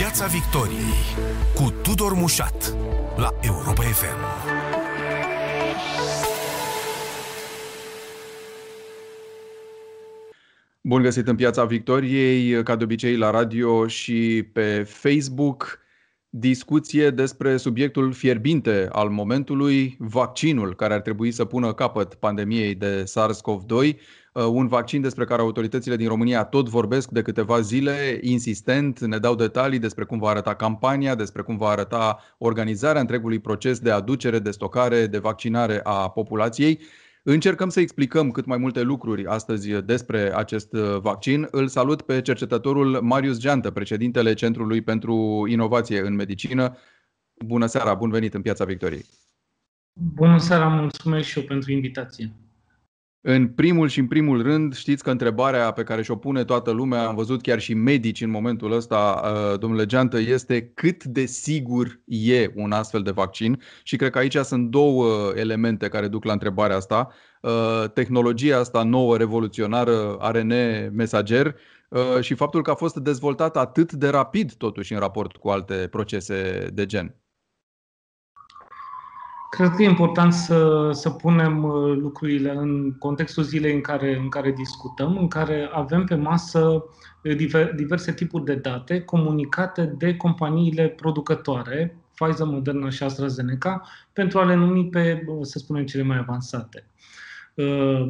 Piața Victoriei cu Tudor Mușat la Europa FM. Bun găsit în Piața Victoriei, ca de obicei la radio și pe Facebook. Discuție despre subiectul fierbinte al momentului, vaccinul care ar trebui să pună capăt pandemiei de SARS-CoV-2 Uh, un vaccin despre care autoritățile din România tot vorbesc de câteva zile, insistent, ne dau detalii despre cum va arăta campania, despre cum va arăta organizarea întregului proces de aducere, de stocare, de vaccinare a populației. Încercăm să explicăm cât mai multe lucruri astăzi despre acest uh, vaccin. Îl salut pe cercetătorul Marius Geantă, președintele Centrului pentru Inovație în Medicină. Bună seara, bun venit în Piața Victoriei. Bună seara, mulțumesc și eu pentru invitație. În primul și în primul rând, știți că întrebarea pe care și-o pune toată lumea, am văzut chiar și medici în momentul ăsta, uh, domnule Geantă, este cât de sigur e un astfel de vaccin și cred că aici sunt două elemente care duc la întrebarea asta. Uh, tehnologia asta nouă, revoluționară, ARN mesager uh, și faptul că a fost dezvoltată atât de rapid totuși în raport cu alte procese de gen. Cred că e important să, să punem uh, lucrurile în contextul zilei în care, în care discutăm, în care avem pe masă uh, diverse tipuri de date comunicate de companiile producătoare, Pfizer, Moderna și AstraZeneca, pentru a le numi pe, uh, să spunem, cele mai avansate.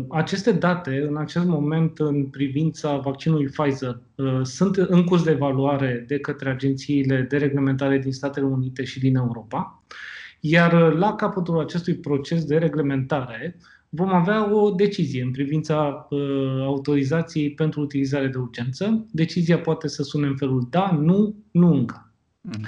Aceste date, în acest moment, în privința vaccinului Pfizer, sunt în curs de evaluare de către agențiile de reglementare din Statele Unite și din Europa. Iar uh, la capătul acestui proces de reglementare vom avea o decizie în privința uh, autorizației pentru utilizare de urgență. Decizia poate să sune în felul da, nu, nu încă. Mm.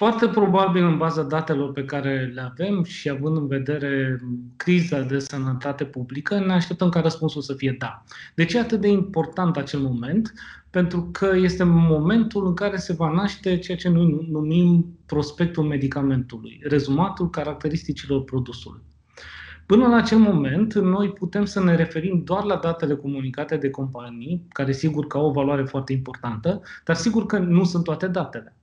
Foarte probabil, în baza datelor pe care le avem și având în vedere criza de sănătate publică, ne așteptăm ca răspunsul să fie da. De ce e atât de important acel moment? Pentru că este momentul în care se va naște ceea ce noi numim prospectul medicamentului, rezumatul caracteristicilor produsului. Până la acel moment, noi putem să ne referim doar la datele comunicate de companii, care sigur că au o valoare foarte importantă, dar sigur că nu sunt toate datele.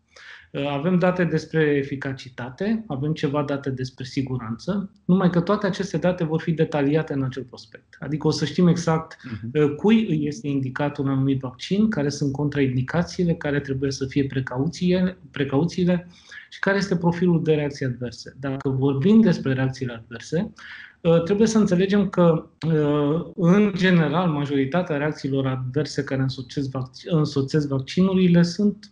Uh, avem date despre eficacitate, avem ceva date despre siguranță, numai că toate aceste date vor fi detaliate în acel prospect. Adică o să știm exact uh-huh. cui îi este indicat un anumit vaccin, care sunt contraindicațiile, care trebuie să fie precauțiile, precauțiile și care este profilul de reacții adverse. Dacă vorbim despre reacțiile adverse, uh, trebuie să înțelegem că, uh, în general, majoritatea reacțiilor adverse care însoțesc vaccinurile sunt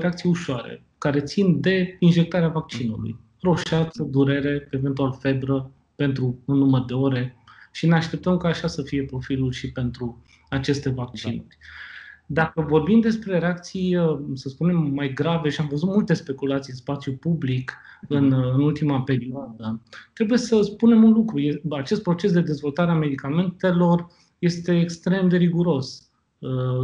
reacții ușoare, care țin de injectarea vaccinului. Roșeață, durere, eventual febră pentru un număr de ore și ne așteptăm ca așa să fie profilul și pentru aceste vaccinuri. Da. Dacă vorbim despre reacții, uh, să spunem, mai grave, și am văzut multe speculații în spațiu public în, mhm. uh, în ultima perioadă, trebuie să spunem un lucru. Acest proces de dezvoltare a medicamentelor este extrem de riguros.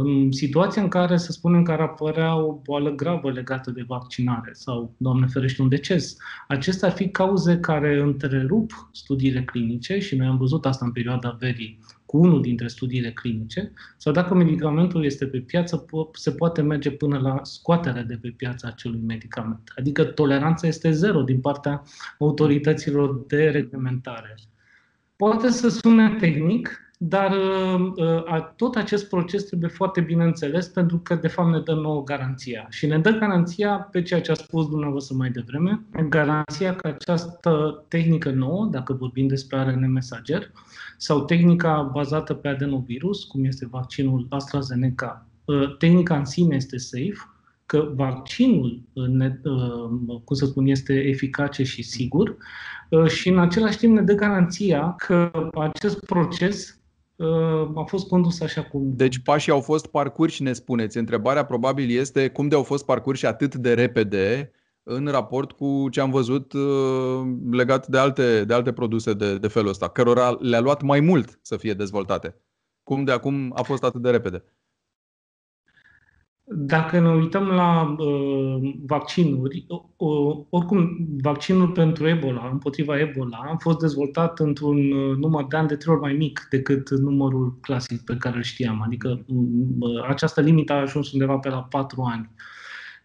În situația în care, să spunem că ar apărea o boală gravă legată de vaccinare sau, Doamne ferește, un deces, acestea ar fi cauze care întrerup studiile clinice și noi am văzut asta în perioada verii cu unul dintre studiile clinice, sau dacă medicamentul este pe piață, se poate merge până la scoaterea de pe piață acelui medicament. Adică toleranța este zero din partea autorităților de reglementare. Poate să sune tehnic, dar uh, uh, tot acest proces trebuie foarte bine înțeles pentru că, de fapt, ne dă nouă garanția. Și ne dă garanția pe ceea ce a spus dumneavoastră mai devreme, garanția că această tehnică nouă, dacă vorbim despre ARN mesager, sau tehnica bazată pe adenovirus, cum este vaccinul AstraZeneca, uh, tehnica în sine este safe, că vaccinul, cum să spun, este eficace și sigur și în același timp ne dă garanția că acest proces a fost condus așa cum... Deci pașii au fost parcurși, ne spuneți. Întrebarea probabil este cum de au fost parcurși atât de repede în raport cu ce am văzut uh, legat de alte, de alte produse de, de felul ăsta, cărora le-a luat mai mult să fie dezvoltate. Cum de acum a fost atât de repede? Dacă ne uităm la uh, vaccinuri, uh, oricum, vaccinul pentru Ebola, împotriva Ebola, a fost dezvoltat într-un uh, număr de ani de trei ori mai mic decât numărul clasic pe care îl știam. Adică uh, această limită a ajuns undeva pe la patru ani.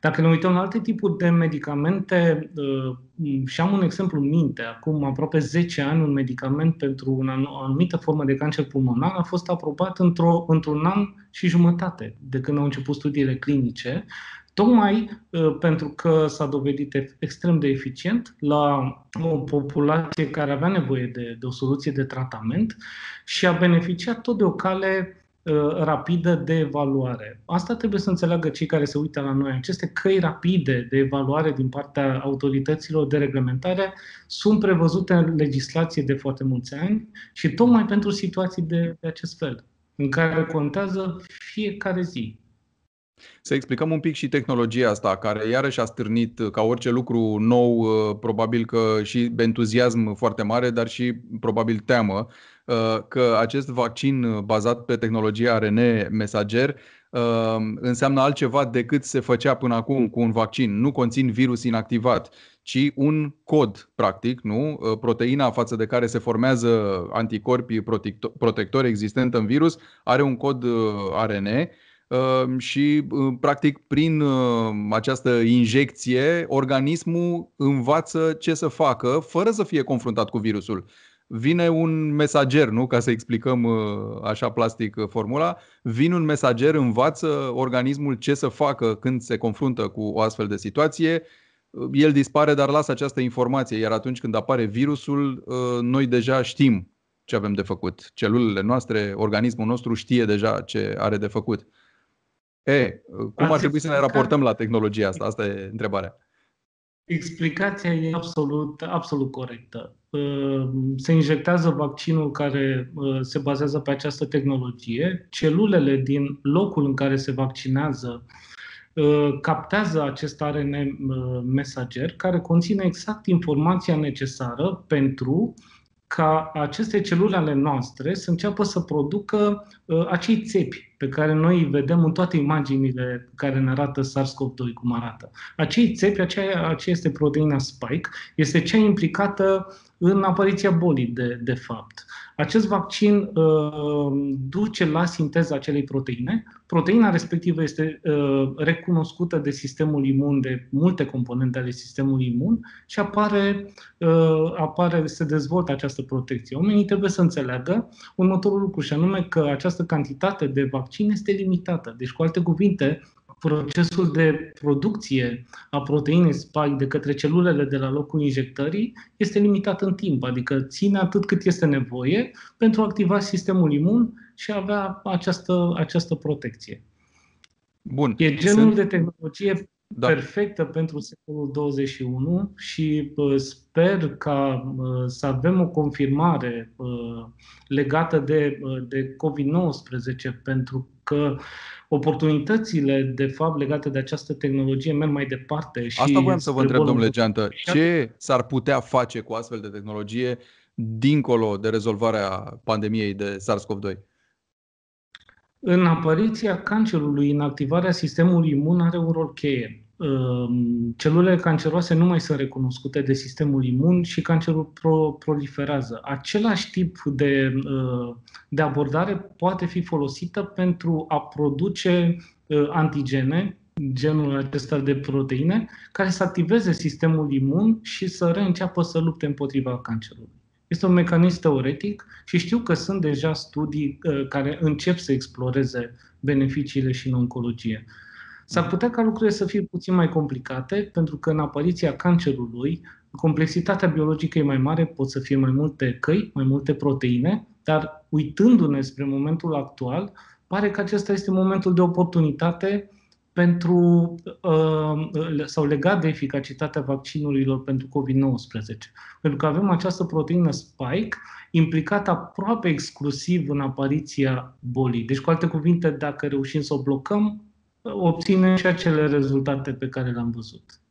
Dacă ne uităm la alte tipuri de medicamente, uh, și am un exemplu în minte, acum aproape 10 ani, un medicament pentru o anumită formă de cancer pulmonar a fost aprobat într-o, într-un an și jumătate de când au început studiile clinice, tocmai uh, pentru că s-a dovedit extrem de eficient la o populație care avea nevoie de, de o soluție de tratament și a beneficiat tot de o cale Uh, rapidă de evaluare. Asta trebuie să înțeleagă cei care se uită la noi. Aceste căi rapide de evaluare din partea autorităților de reglementare sunt prevăzute în legislație de foarte mulți ani și tocmai pentru situații de, de acest fel, în care contează fiecare zi. Să explicăm un pic și tehnologia asta, care iarăși a stârnit, ca orice lucru nou, uh, probabil că și entuziasm foarte mare, dar și probabil teamă. Uh, că acest vaccin uh, bazat pe tehnologia ARN mesager uh, înseamnă altceva decât se făcea până acum cu un vaccin. Nu conțin virus inactivat, ci un cod, practic, nu? Proteina față de care se formează anticorpii protectori existent în virus are un cod ARN și, practic, prin această injecție, organismul învață ce să facă fără să fie confruntat cu virusul vine un mesager, nu? Ca să explicăm uh, așa plastic uh, formula, vine un mesager, învață organismul ce să facă când se confruntă cu o astfel de situație, uh, el dispare, dar lasă această informație, iar atunci când apare virusul, noi deja știm ce avem de făcut. Celulele noastre, organismul nostru știe deja ce are de făcut. E, cum ar trebui să ne raportăm la tehnologia asta? Asta e întrebarea. Explicația e absolut, absolut corectă. Uh, se injectează vaccinul care uh, se bazează pe această tehnologie. Celulele din locul în care se vaccinează uh, captează acest ARN mesager care conține exact informația necesară pentru ca aceste celule ale noastre să înceapă să producă acei țepi pe care noi îi vedem în toate imaginile care ne arată SARS-CoV-2 cum arată. Acei țepi, aceea, aceea este proteina spike, este cea implicată în apariția bolii, de, de fapt. Acest vaccin uh, duce la sinteza acelei proteine. Proteina respectivă este uh, recunoscută de sistemul imun, de multe componente ale sistemului imun și apare, uh, apare, se dezvoltă această protecție. Oamenii trebuie să înțeleagă următorul lucru și anume că această cantitate de vaccin este limitată. Deci, cu alte cuvinte, procesul de producție a proteinei spike de către celulele de la locul injectării este limitat în timp, adică ține atât cât este nevoie pentru a activa sistemul imun și a avea această, această protecție. Bun. E genul Sunt... de tehnologie da. perfectă pentru secolul 21 și uh, sper ca uh, să avem o confirmare uh, legată de, de COVID-19 pentru că oportunitățile, de fapt, legate de această tehnologie merg mai departe. Și Asta voiam să vă întreb, domnule Geantă. Ce s-ar putea face cu astfel de tehnologie dincolo de rezolvarea pandemiei de SARS-CoV-2? În apariția cancerului, în activarea sistemului imun are un rol cheie. Ehm, celulele canceroase nu mai sunt recunoscute de sistemul imun și cancerul pro, proliferează. Același tip de, uh, de abordare poate fi folosită pentru a produce uh, antigene, genul acesta de proteine, care să activeze sistemul imun și să reînceapă să lupte împotriva cancerului. Este un mecanism teoretic și știu că sunt deja studii uh, care încep să exploreze beneficiile și în oncologie. S-ar putea ca lucrurile să fie puțin mai complicate, pentru că în apariția cancerului, complexitatea biologică e mai mare, pot să fie mai multe căi, mai multe proteine, dar uitându-ne spre momentul actual, pare că acesta este momentul de oportunitate pentru, uh, sau legat de eficacitatea vaccinurilor pentru COVID-19. Pentru că avem această proteină spike implicată aproape exclusiv în apariția bolii. Deci, cu alte cuvinte, dacă reușim să o blocăm, obține și acele rezultate pe care le-am văzut.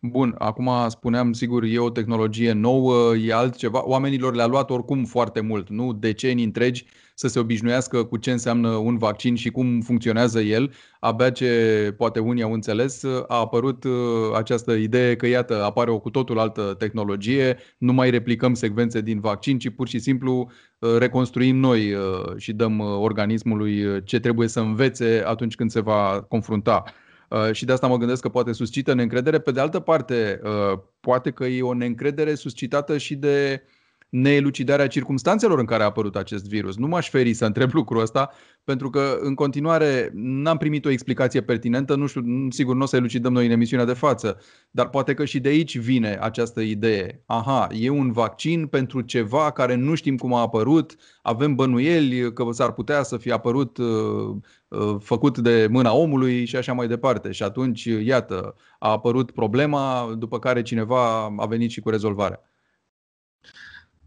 Bun, acum spuneam, sigur, e o tehnologie nouă, e altceva. Oamenilor le-a luat oricum foarte mult, nu decenii întregi, să se obișnuiască cu ce înseamnă un vaccin și cum funcționează el. Abia ce poate unii au înțeles, a apărut uh, această idee că, iată, apare o cu totul altă tehnologie, nu mai replicăm secvențe din vaccin, ci pur și simplu uh, reconstruim noi uh, și dăm organismului ce trebuie să învețe atunci când se va confrunta Uh, și de asta mă gândesc că poate suscită neîncredere. Pe de altă parte, uh, poate că e o neîncredere suscitată și de neelucidarea circumstanțelor în care a apărut acest virus. Nu m-aș feri să întreb lucrul ăsta, pentru că în continuare n-am primit o explicație pertinentă, nu știu, sigur nu o să elucidăm noi în emisiunea de față, dar poate că și de aici vine această idee. Aha, e un vaccin pentru ceva care nu știm cum a apărut, avem bănuieli că s-ar putea să fie apărut uh, uh, făcut de mâna omului și așa mai departe. Și atunci, iată, a apărut problema, după care cineva a venit și cu rezolvarea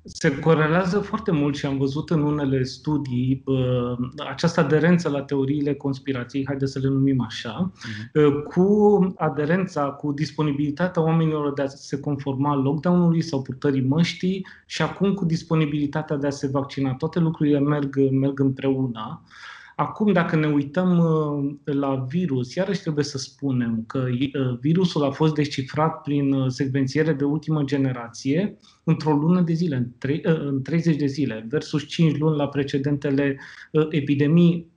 se corelează foarte mult și am văzut în unele studii uh, această aderență la teoriile conspirației, haideți să le numim așa, uh-huh. cu aderența, cu disponibilitatea oamenilor de a se conforma lockdown-ului sau purtării măștii și acum cu disponibilitatea de a se vaccina. Toate lucrurile merg, merg împreună. Acum, dacă ne uităm uh, la virus, iarăși trebuie să spunem că uh, virusul a fost descifrat prin uh, secvențiere de ultimă generație într-o lună de zile, în 30 de zile, versus 5 luni la precedentele epidemii.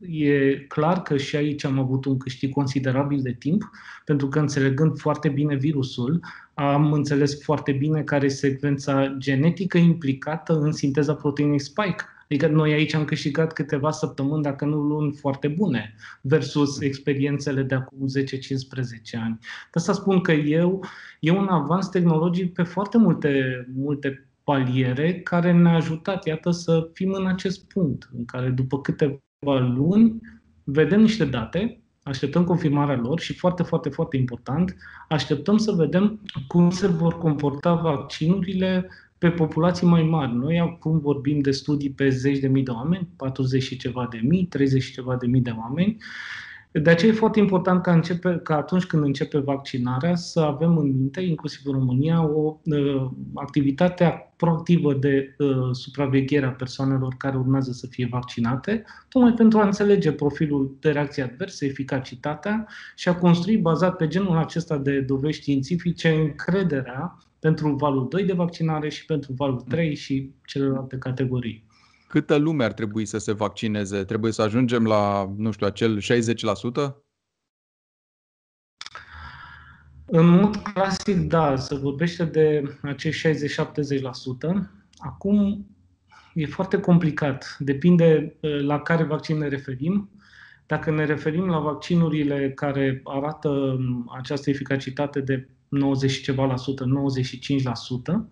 E clar că și aici am avut un câștig considerabil de timp, pentru că înțelegând foarte bine virusul, am înțeles foarte bine care e secvența genetică implicată în sinteza proteinei spike Adică noi aici am câștigat câteva săptămâni, dacă nu luni, foarte bune, versus experiențele de acum 10-15 ani. De asta spun că eu, e un avans tehnologic pe foarte multe, multe paliere care ne-a ajutat, iată, să fim în acest punct, în care după câteva luni vedem niște date, așteptăm confirmarea lor și foarte, foarte, foarte important, așteptăm să vedem cum se vor comporta vaccinurile pe populații mai mari. Noi acum vorbim de studii pe zeci de mii de oameni, 40 și ceva de mii, 30 și ceva de mii de oameni. De aceea e foarte important ca, începe, ca atunci când începe vaccinarea să avem în minte, inclusiv în România, o uh, activitate proactivă de uh, supraveghere a persoanelor care urmează să fie vaccinate, tocmai pentru a înțelege profilul de reacție adverse, eficacitatea și a construi, bazat pe genul acesta de dovezi științifice, încrederea pentru valul 2 de vaccinare și pentru valul 3 și celelalte categorii. Câtă lume ar trebui să se vaccineze? Trebuie să ajungem la, nu știu, acel 60%? În mod clasic, da, se vorbește de acești 60-70%. Acum e foarte complicat. Depinde la care vaccin ne referim. Dacă ne referim la vaccinurile care arată această eficacitate de 90 și ceva la sută, 95 la sută,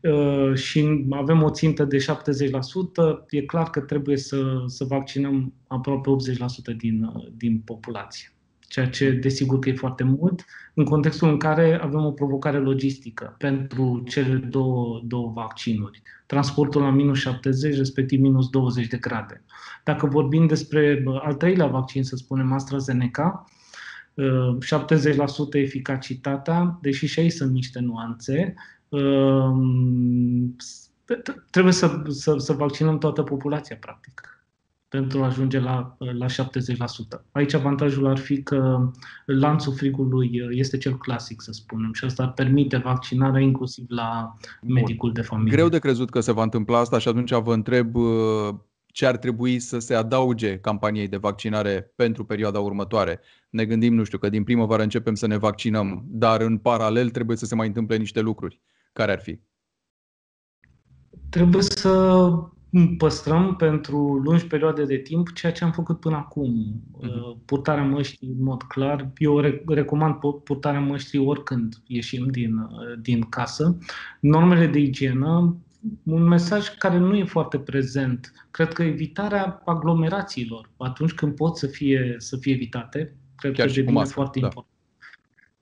uh, și avem o țintă de 70%, e clar că trebuie să, să vaccinăm aproape 80% din, uh, din populație. Ceea ce, desigur, că e foarte mult, în contextul în care avem o provocare logistică pentru cele două, două vaccinuri. Transportul la minus 70, respectiv minus 20 de grade. Dacă vorbim despre uh, al treilea vaccin, să spunem AstraZeneca, 70% eficacitatea, deși și aici sunt niște nuanțe, um, trebuie să, să, să vaccinăm toată populația, practic, pentru a ajunge la, la 70%. Aici avantajul ar fi că lanțul frigului este cel clasic, să spunem, și asta permite vaccinarea inclusiv la medicul de familie. Greu de crezut că se va întâmpla asta și atunci vă întreb uh, ce ar trebui să se adauge campaniei de vaccinare pentru perioada următoare. Ne gândim, nu știu, că din primăvară începem să ne vaccinăm, dar în paralel trebuie să se mai întâmple niște lucruri. Care ar fi? Trebuie să păstrăm pentru lungi perioade de timp ceea ce am făcut până acum. Uh-huh. Purtarea măștii, în mod clar. Eu recomand purtarea măștii oricând ieșim din, uh, din casă. Normele de igienă, un mesaj care nu e foarte prezent. Cred că evitarea aglomerațiilor, atunci când pot să fie, să fie evitate, cred Chiar că devine foarte da. important.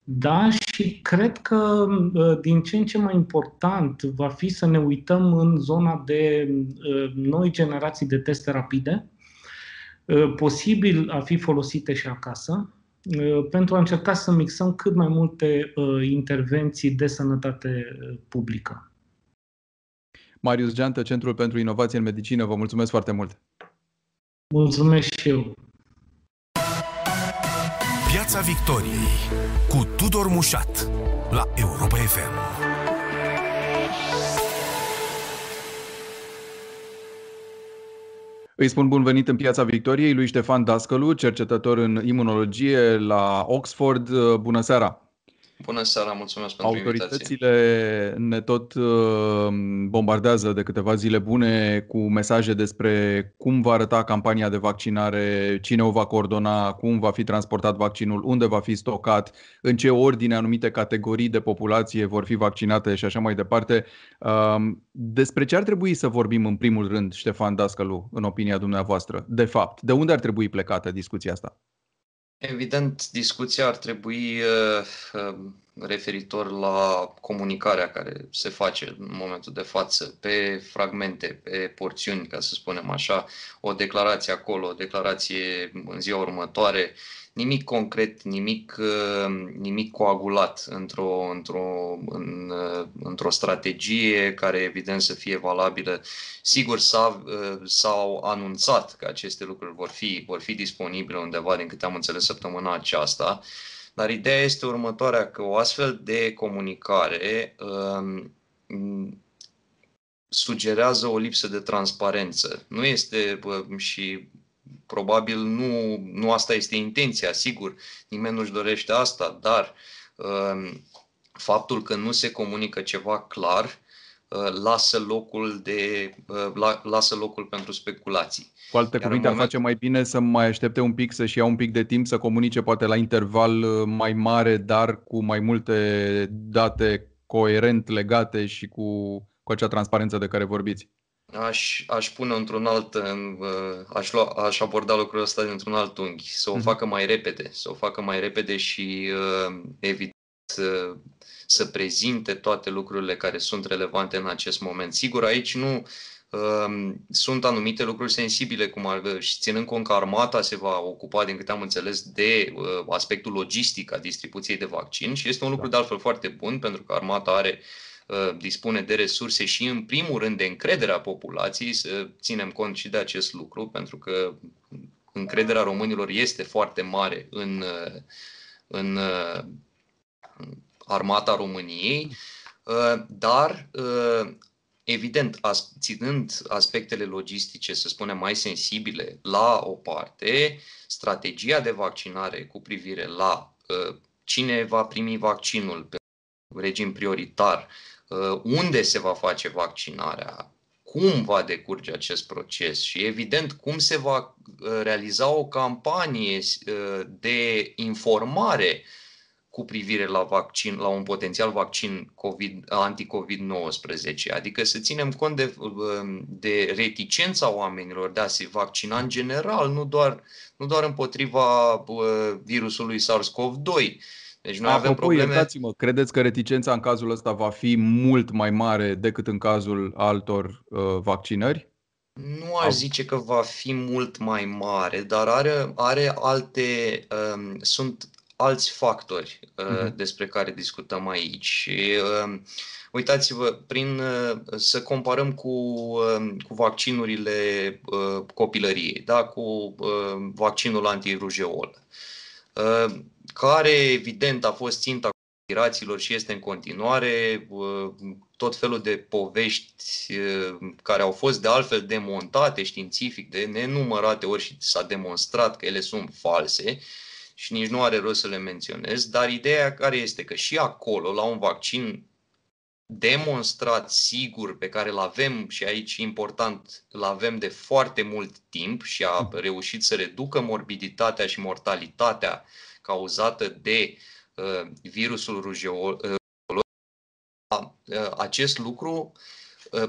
Da, și cred că ă, din ce în ce mai important va fi să ne uităm în zona de ă, noi generații de teste rapide, ă, posibil a fi folosite și acasă, pentru a încerca să mixăm cât mai multe intervenții de sănătate publică. Marius Geantă, Centrul pentru Inovație în Medicină. Vă mulțumesc foarte mult! Mulțumesc și eu! Piața Victoriei cu Tudor Mușat la Europa FM. Îi spun bun venit în Piața Victoriei lui Ștefan Dascălu, cercetător în imunologie la Oxford. Bună seara! Bună seara, mulțumesc pentru Autoritățile invitație. ne tot uh, bombardează de câteva zile bune cu mesaje despre cum va arăta campania de vaccinare, cine o va coordona, cum va fi transportat vaccinul, unde va fi stocat, în ce ordine anumite categorii de populație vor fi vaccinate și așa mai departe. Um, despre ce ar trebui să vorbim în primul rând, Ștefan Dascălu, în opinia dumneavoastră? De fapt, de unde ar trebui plecată discuția asta? Evident, discuția ar trebui uh, uh, referitor la comunicarea care se face în momentul de față, pe fragmente, pe porțiuni, ca să spunem așa, o declarație acolo, o declarație în ziua următoare, nimic concret, nimic, uh, nimic coagulat într-o, într-o, în, uh, într-o strategie care evident să fie valabilă. Sigur, s-a, uh, s-au anunțat că aceste lucruri vor fi, vor fi disponibile undeva, din câte am înțeles, săptămâna aceasta, dar ideea este următoarea, că o astfel de comunicare um, sugerează o lipsă de transparență. Nu este și probabil nu, nu asta este intenția, sigur, nimeni nu-și dorește asta, dar uh, faptul că nu se comunică ceva clar uh, lasă locul, de, uh, la, lasă locul pentru speculații. Cu alte Iar cuvinte, moment... ar face mai bine să mai aștepte un pic, să-și ia un pic de timp, să comunice poate la interval uh, mai mare, dar cu mai multe date coerent legate și cu, cu acea transparență de care vorbiți aș, aș pune într-un alt, aș, lua, aș aborda lucrul ăsta dintr-un alt unghi, să o mhm. facă mai repede, să o facă mai repede și uh, evident să, să prezinte toate lucrurile care sunt relevante în acest moment. Sigur, aici nu uh, sunt anumite lucruri sensibile, cum ar, și ținând cont că armata se va ocupa, din câte am înțeles, de uh, aspectul logistic a distribuției de vaccin și este un lucru da. de altfel foarte bun, pentru că armata are uh, Uh, dispune de resurse și, în primul rând, de încrederea populației, să ținem cont și de acest lucru, pentru că încrederea românilor este foarte mare în, uh, în uh, armata României, dar Evident, ținând aspectele logistice, să spunem, mai sensibile la o parte, strategia de vaccinare cu privire la cine va primi vaccinul pe regim prioritar, Uh, unde se va face vaccinarea, cum va decurge acest proces și, evident, cum se va uh, realiza o campanie uh, de informare cu privire la vaccin, la un potențial vaccin COVID, anti-COVID-19. Adică să ținem cont de, de reticența oamenilor de a se vaccina în general, nu doar, nu doar împotriva virusului SARS-CoV-2, deci noi Apropo, avem probleme... iertați-mă, credeți că reticența în cazul ăsta va fi mult mai mare decât în cazul altor uh, vaccinări? Nu aș zice că va fi mult mai mare, dar are, are alte, um, sunt alți factori uh, uh-huh. despre care discutăm aici. Și, uh, uitați-vă, prin uh, să comparăm cu, uh, cu vaccinurile uh, copilăriei, da? cu uh, vaccinul antirujeolă. Uh, care evident a fost ținta conspirațiilor și este în continuare, uh, tot felul de povești uh, care au fost de altfel demontate științific de nenumărate ori și s-a demonstrat că ele sunt false și nici nu are rost să le menționez, dar ideea care este că și acolo, la un vaccin demonstrat sigur pe care îl avem și aici important, îl avem de foarte mult timp și a reușit să reducă morbiditatea și mortalitatea cauzată de uh, virusul rujeol. Uh, uh, acest lucru, uh,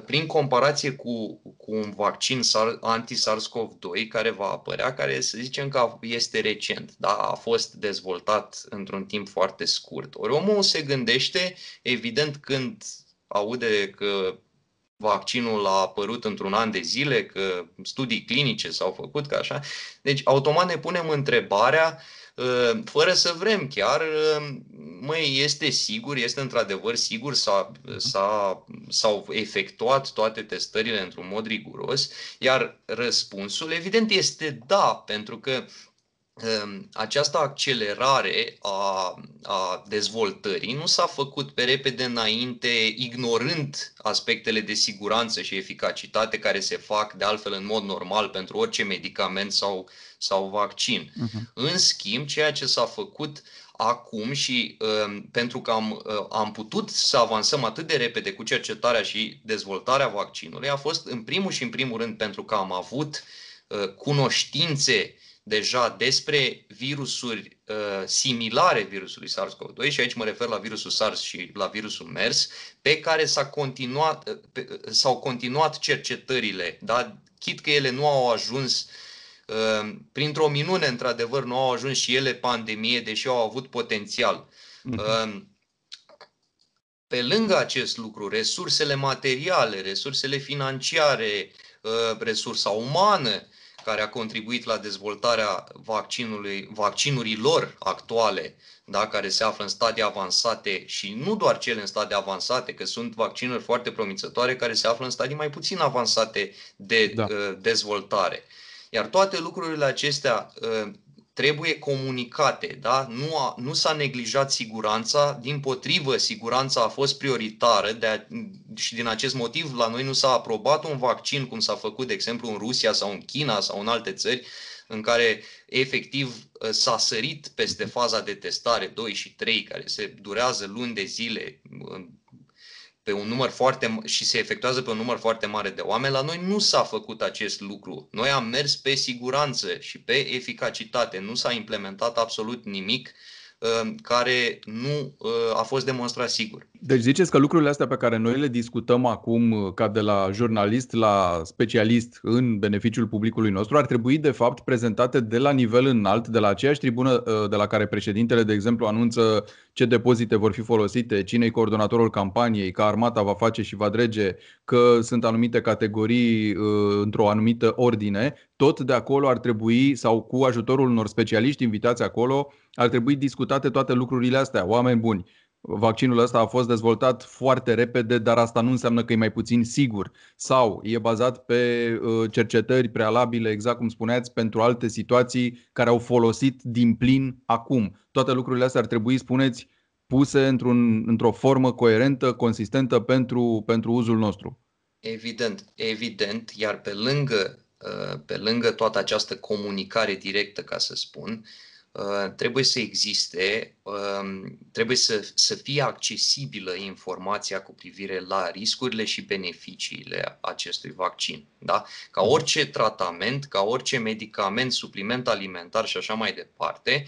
prin comparație cu, cu un vaccin anti-SARS-CoV-2 care va apărea, care să zicem că este recent, da? a fost dezvoltat într-un timp foarte scurt. Ori omul se gândește, evident, când aude că vaccinul a apărut într-un an de zile, că studii clinice s-au făcut, ca așa. Deci, automat ne punem întrebarea uh, Ă, fără să vrem chiar, ă, măi, este sigur, este într-adevăr sigur, s-a, s-a, s-au efectuat toate testările într-un mod riguros, iar răspunsul evident este da, pentru că Ehm, această accelerare a, a dezvoltării nu s-a făcut pe repede înainte, ignorând aspectele de siguranță și eficacitate care se fac de altfel în mod normal pentru orice medicament sau, sau vaccin. Uh-huh. În schimb, ceea ce s-a făcut acum și uh, pentru că am, uh, am putut să avansăm atât de repede cu cercetarea și dezvoltarea vaccinului a fost în primul și în primul rând pentru că am avut uh, cunoștințe deja despre virusuri uh, similare virusului SARS-CoV-2 și aici mă refer la virusul SARS și la virusul MERS, pe care s-a continuat, uh, pe, uh, s-au continuat cercetările, da? chit că ele nu au ajuns uh, printr-o minune, într-adevăr, nu au ajuns și ele pandemie, deși au avut potențial. Uh-huh. Uh, pe lângă acest lucru, resursele materiale, resursele financiare, uh, resursa umană, care a contribuit la dezvoltarea vaccinului, vaccinurilor actuale, da, care se află în stadii avansate și nu doar cele în stadii avansate, că sunt vaccinuri foarte promițătoare care se află în stadii mai puțin avansate de da. uh, dezvoltare. Iar toate lucrurile acestea uh, trebuie comunicate, da? nu, a, nu s-a neglijat siguranța, din potrivă, siguranța a fost prioritară de a, și din acest motiv la noi nu s-a aprobat un vaccin cum s-a făcut, de exemplu, în Rusia sau în China sau în alte țări, în care efectiv s-a sărit peste faza de testare 2 și 3, care se durează luni de zile, pe un număr foarte și se efectuează pe un număr foarte mare de oameni, la noi nu s-a făcut acest lucru. Noi am mers pe siguranță și pe eficacitate. Nu s-a implementat absolut nimic uh, care nu uh, a fost demonstrat sigur. Deci ziceți că lucrurile astea pe care noi le discutăm acum uh, ca de la jurnalist la specialist în beneficiul publicului nostru ar trebui de fapt prezentate de la nivel înalt, de la aceeași tribună de la care președintele, de exemplu, anunță ce depozite vor fi folosite, cine e coordonatorul campaniei, că armata va face și va drege, că sunt anumite categorii uh, într-o anumită ordine, tot de acolo ar trebui, sau cu ajutorul unor specialiști invitați acolo, ar trebui discutate toate lucrurile astea. Oameni buni, vaccinul ăsta a fost dezvoltat foarte repede, dar asta nu înseamnă că e mai puțin sigur. Sau e bazat pe uh, cercetări prealabile, exact cum spuneați, pentru alte situații care au folosit din plin acum. Toate lucrurile astea ar trebui, spuneți, puse într-un, într-o formă coerentă, consistentă pentru, pentru uzul nostru. Evident, evident, iar pe lângă, uh, pe lângă toată această comunicare directă, ca să spun, Uh, trebuie să existe, um, trebuie să, să fie accesibilă informația cu privire la riscurile și beneficiile acestui vaccin. Da? Ca mhm. orice tratament, ca orice medicament, supliment alimentar și așa mai departe,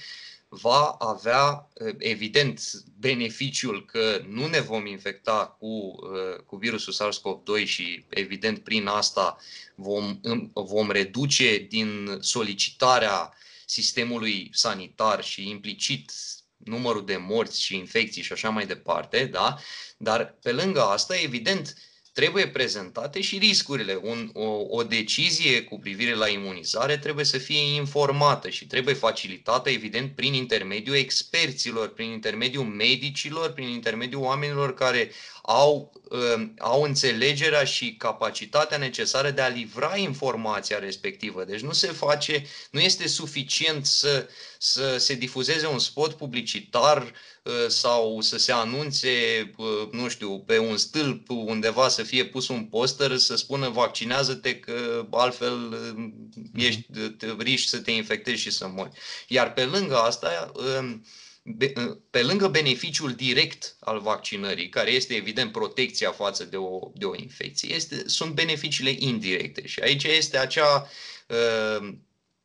va avea, uh, evident, beneficiul că nu ne vom infecta cu, uh, cu virusul SARS-CoV-2 și, evident, prin asta vom, vom reduce din solicitarea sistemului sanitar și implicit numărul de morți și infecții și așa mai departe, da? Dar pe lângă asta, evident, trebuie prezentate și riscurile. Un, o, o decizie cu privire la imunizare trebuie să fie informată și trebuie facilitată, evident, prin intermediul experților, prin intermediul medicilor, prin intermediul oamenilor care au, uh, au înțelegerea și capacitatea necesară de a livra informația respectivă. Deci nu se face, nu este suficient să, să se difuzeze un spot publicitar uh, sau să se anunțe, uh, nu știu, pe un stâlp undeva să fie pus un poster să spună vaccinează-te că altfel uh, ești, riști să te infectezi și să mori. Iar pe lângă asta, uh, pe lângă beneficiul direct al vaccinării, care este evident protecția față de o, de o infecție, este, sunt beneficiile indirecte. Și aici este acea uh,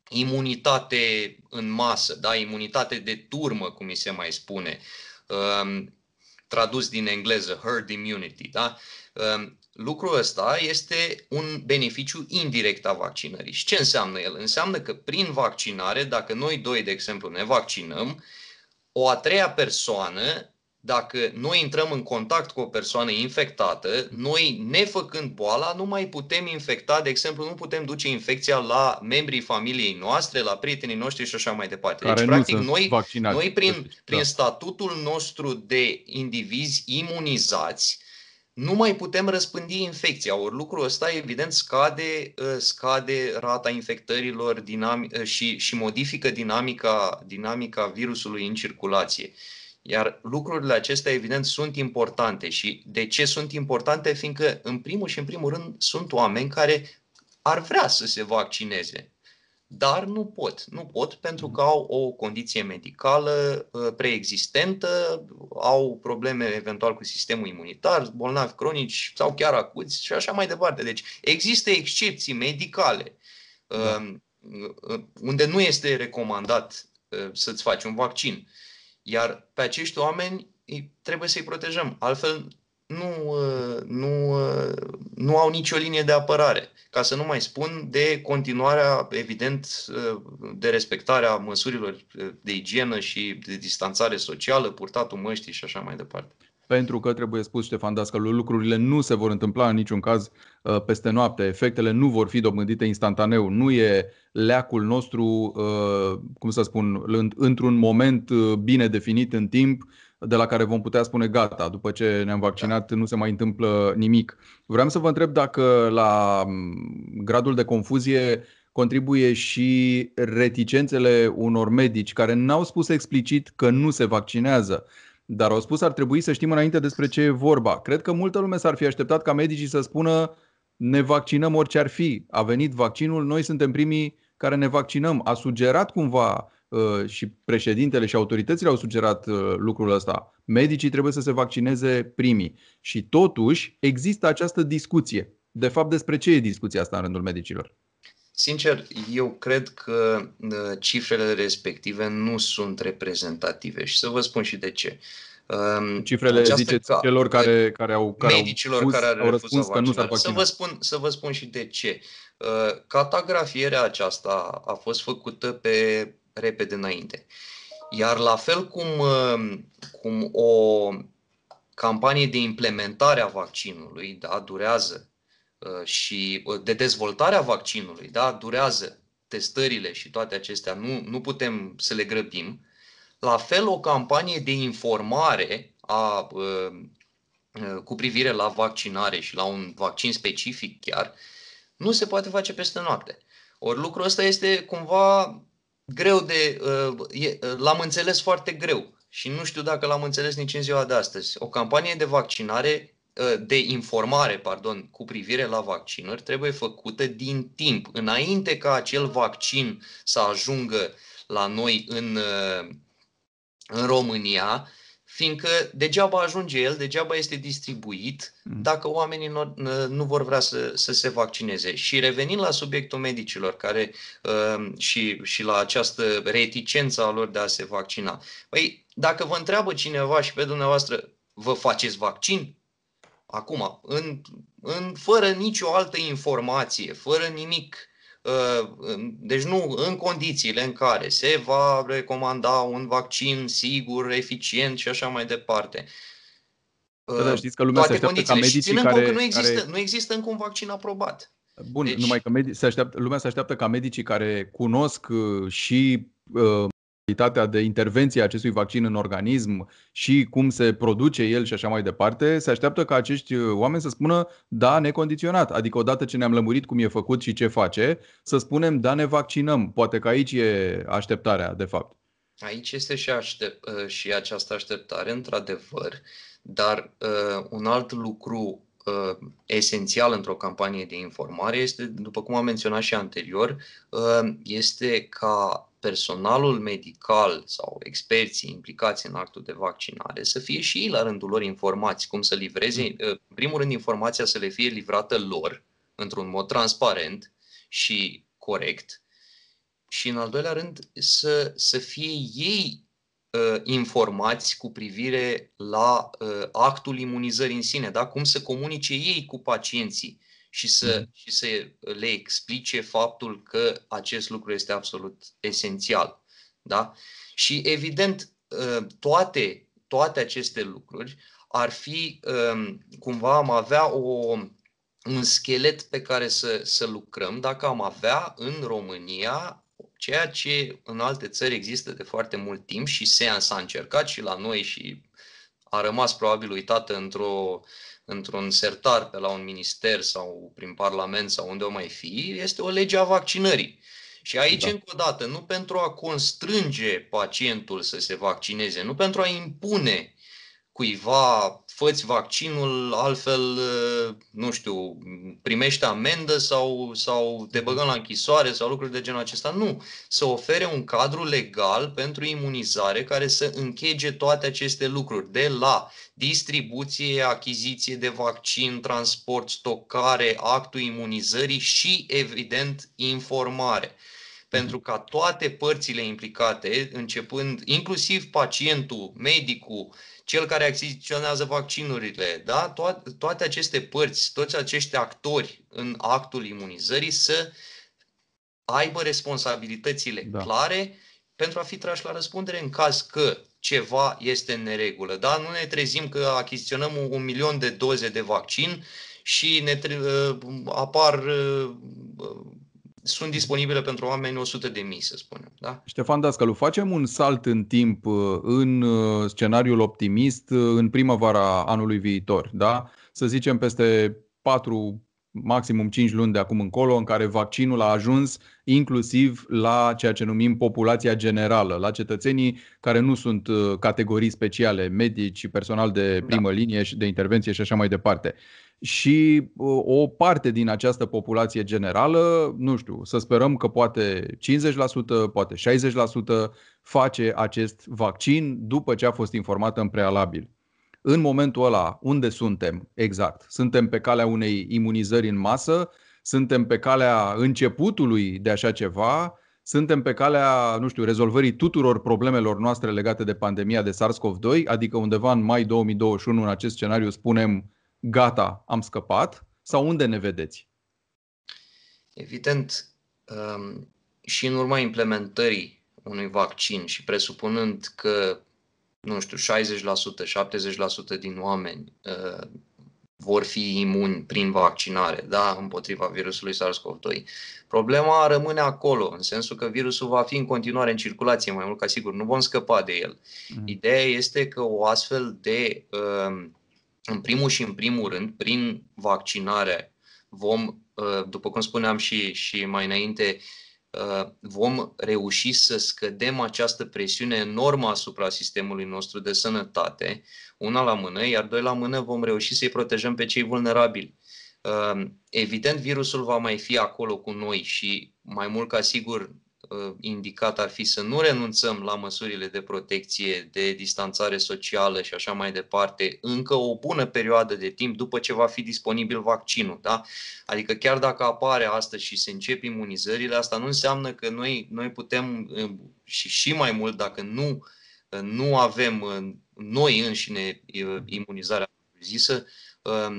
imunitate în masă, da? imunitate de turmă, cum mi se mai spune, uh, tradus din engleză, herd immunity. Da? Uh, lucrul ăsta este un beneficiu indirect a vaccinării. Și ce înseamnă el? Înseamnă că prin vaccinare, dacă noi doi, de exemplu, ne vaccinăm, o a treia persoană, dacă noi intrăm în contact cu o persoană infectată, noi, nefăcând boala, nu mai putem infecta, de exemplu, nu putem duce infecția la membrii familiei noastre, la prietenii noștri și așa mai departe. Care deci, practic, noi, noi prin, prin da. statutul nostru de indivizi imunizați, nu mai putem răspândi infecția. Ori lucrul ăsta, evident, scade, uh, scade rata infectărilor dinami- uh, și, și modifică dinamica, dinamica virusului în circulație. Iar lucrurile acestea, evident, sunt importante. Și de ce sunt importante? Fiindcă, în primul și în primul rând, sunt oameni care ar vrea să se vaccineze dar nu pot. Nu pot pentru că au o condiție medicală uh, preexistentă, au probleme eventual cu sistemul imunitar, bolnavi cronici sau chiar acuți și așa mai departe. Deci există excepții medicale da. Um, uh, unde nu este recomandat uh, să-ți faci un vaccin. Iar pe acești oameni trebuie să-i protejăm. Altfel nu, nu, nu au nicio linie de apărare. Ca să nu mai spun de continuarea, evident, de respectarea măsurilor de igienă și de distanțare socială, purtatul măștii și așa mai departe. Pentru că, trebuie spus Ștefan Dascălu, lucrurile nu se vor întâmpla în niciun caz uh, peste noapte. Efectele nu vor fi dobândite instantaneu. Nu e leacul nostru, uh, cum să spun, într-un moment uh, bine definit în timp, de la care vom putea spune gata, după ce ne-am vaccinat nu se mai întâmplă nimic. Vreau să vă întreb dacă la gradul de confuzie contribuie și reticențele unor medici care n-au spus explicit că nu se vaccinează, dar au spus ar trebui să știm înainte despre ce e vorba. Cred că multă lume s-ar fi așteptat ca medicii să spună ne vaccinăm orice ar fi. A venit vaccinul, noi suntem primii care ne vaccinăm. A sugerat cumva Uh, și președintele și autoritățile au sugerat uh, lucrul ăsta. Medicii trebuie să se vaccineze primii. Și totuși există această discuție. De fapt, despre ce e discuția asta în rândul medicilor? Sincer, eu cred că uh, cifrele respective nu sunt reprezentative și să vă spun și de ce. Um, cifrele Această ziceți ca, celor care, care au care medicilor au, care au răspuns că nu s-ar vaccina. Să vă, spun, să vă spun și de ce. Catagrafierea aceasta a fost făcută pe repede înainte. Iar la fel cum, uh, cum o campanie de implementare a vaccinului da, durează uh, și uh, de dezvoltarea vaccinului da, durează testările și toate acestea, nu, nu putem să le grăbim, la fel o campanie de informare a, cu privire la vaccinare și la un vaccin specific chiar, nu se poate face peste noapte. Ori lucrul ăsta este cumva greu de. Uh, uh, l-am înțeles foarte greu și nu știu dacă l-am înțeles nici în ziua de astăzi. O campanie de vaccinare, uh, de informare, pardon, cu privire la vaccinuri trebuie făcută din timp, înainte ca acel vaccin să ajungă la noi în, în România fiindcă degeaba ajunge el, degeaba este distribuit mm. dacă oamenii nu, nu vor vrea să, să se vaccineze. Și revenind la subiectul medicilor care, uh, și, și la această reticență a lor de a se vaccina. Păi, dacă vă întreabă cineva și pe dumneavoastră, vă faceți vaccin? Acum, în, în, fără nicio altă informație, fără nimic Uh, deci nu în condițiile în care se va recomanda un vaccin sigur, eficient și așa mai departe. Da, da, știți că lumea se așteaptă ca medicii care, că nu există, care... nu există încă un vaccin aprobat. Bun, deci... numai că medi- se așteaptă, lumea se așteaptă ca medicii care cunosc uh, și uh, modalitatea de intervenție a acestui vaccin în organism și cum se produce el și așa mai departe, se așteaptă ca acești oameni să spună da necondiționat. Adică odată ce ne-am lămurit cum e făcut și ce face, să spunem da ne vaccinăm. Poate că aici e așteptarea, de fapt. Aici este și, aștept, uh, și această așteptare, într-adevăr, dar uh, un alt lucru uh, esențial într-o campanie de informare este, după cum am menționat și anterior, uh, este ca personalul medical sau experții implicați în actul de vaccinare să fie și ei la rândul lor informați cum să livreze, mm. uh, în primul rând informația să le fie livrată lor într-un mod transparent și corect și în al doilea rând să, să fie ei uh, informați cu privire la uh, actul imunizării în sine, da? cum să comunice ei cu pacienții și să, mm. și să le explice faptul că acest lucru este absolut esențial. Da? Și evident, ă, toate, toate aceste lucruri ar fi, ă, cumva am avea o, un schelet pe care să, să lucrăm dacă am avea în România ceea ce în alte țări există de foarte mult timp și SEAN s-a încercat și la noi și a rămas probabil uitată într-o într-un sertar pe la un minister sau prin parlament sau unde o mai fi, este o lege a vaccinării. Și aici, da. încă o dată, nu pentru a constrânge pacientul să se vaccineze, nu pentru a impune cuiva, făți vaccinul, altfel, uh, nu știu, primește amendă sau, sau te băgăm la închisoare sau lucruri de genul acesta. Nu. Să ofere un cadru legal pentru imunizare care să închege toate aceste lucruri, de la distribuție, achiziție de vaccin, transport, stocare, actul imunizării și, evident, informare pentru ca toate părțile implicate, începând inclusiv pacientul, medicul, cel care achiziționează vaccinurile, da? toate, toate aceste părți, toți acești actori în actul imunizării să aibă responsabilitățile da. clare pentru a fi trași la răspundere în caz că ceva este în neregulă. Da? Nu ne trezim că achiziționăm un milion de doze de vaccin și ne tre- uh, apar uh, sunt disponibile pentru oameni 100 de mii, să spunem. Da? Ștefan Dascălu, facem un salt în timp uh, în uh, scenariul optimist uh, în primăvara anului viitor. Da? Să zicem peste 4, maximum 5 luni de acum încolo, în care vaccinul a ajuns inclusiv la ceea ce numim populația generală, la cetățenii care nu sunt categorii speciale, medici, personal de da. primă da. linie și de intervenție și așa mai departe și o parte din această populație generală, nu știu, să sperăm că poate 50%, poate 60% face acest vaccin după ce a fost informată în prealabil. În momentul ăla, unde suntem exact? Suntem pe calea unei imunizări în masă? Suntem pe calea începutului de așa ceva? Suntem pe calea, nu știu, rezolvării tuturor problemelor noastre legate de pandemia de SARS-CoV-2, adică undeva în mai 2021, în acest scenariu, spunem gata, am scăpat? Sau unde ne vedeți? Evident, um, și în urma implementării unui vaccin și presupunând că, nu știu, 60%, 70% din oameni uh, vor fi imuni prin vaccinare, da, împotriva virusului SARS-CoV-2. Problema rămâne acolo, în sensul că virusul va fi în continuare în circulație, mai mult ca sigur, nu vom scăpa de el. Mm. Ideea este că o astfel de uh, în primul și în primul rând, prin vaccinare, vom, uh, după cum spuneam și, și mai înainte, uh, vom reuși să scădem această presiune enormă asupra sistemului nostru de sănătate, una la mână, iar doi la mână vom reuși să-i protejăm pe cei vulnerabili. Uh, evident, virusul va mai fi acolo cu noi și mai mult ca sigur Uh, indicat ar fi să nu renunțăm la măsurile de protecție, de distanțare socială și așa mai departe, încă o bună perioadă de timp după ce va fi disponibil vaccinul. Da? Adică chiar dacă apare astăzi și se încep imunizările, asta nu înseamnă că noi, noi putem uh, și, și mai mult dacă nu, uh, nu avem noi înșine imunizarea zisă, Um,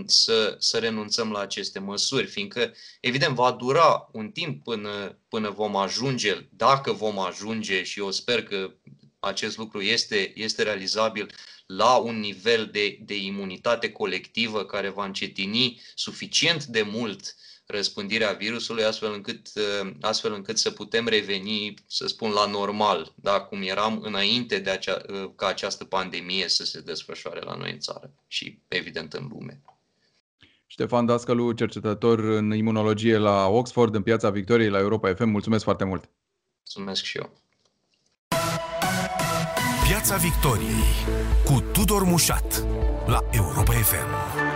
să, să renunțăm la aceste măsuri, fiindcă, evident, va dura un timp până, până vom ajunge, dacă vom ajunge, și eu sper că acest lucru este, este realizabil, la un nivel de, de imunitate colectivă care va încetini suficient de mult răspândirea virusului, astfel încât, uh, astfel încât să putem reveni, să spun, la normal, da? cum eram înainte de acea, uh, ca această pandemie să se desfășoare la noi în țară și, evident, în lume. Ștefan Dascălu, cercetător în imunologie la Oxford, în Piața Victoriei, la Europa FM. Mulțumesc foarte mult! Mulțumesc și eu! Piața Victoriei cu Tudor Mușat la Europa FM.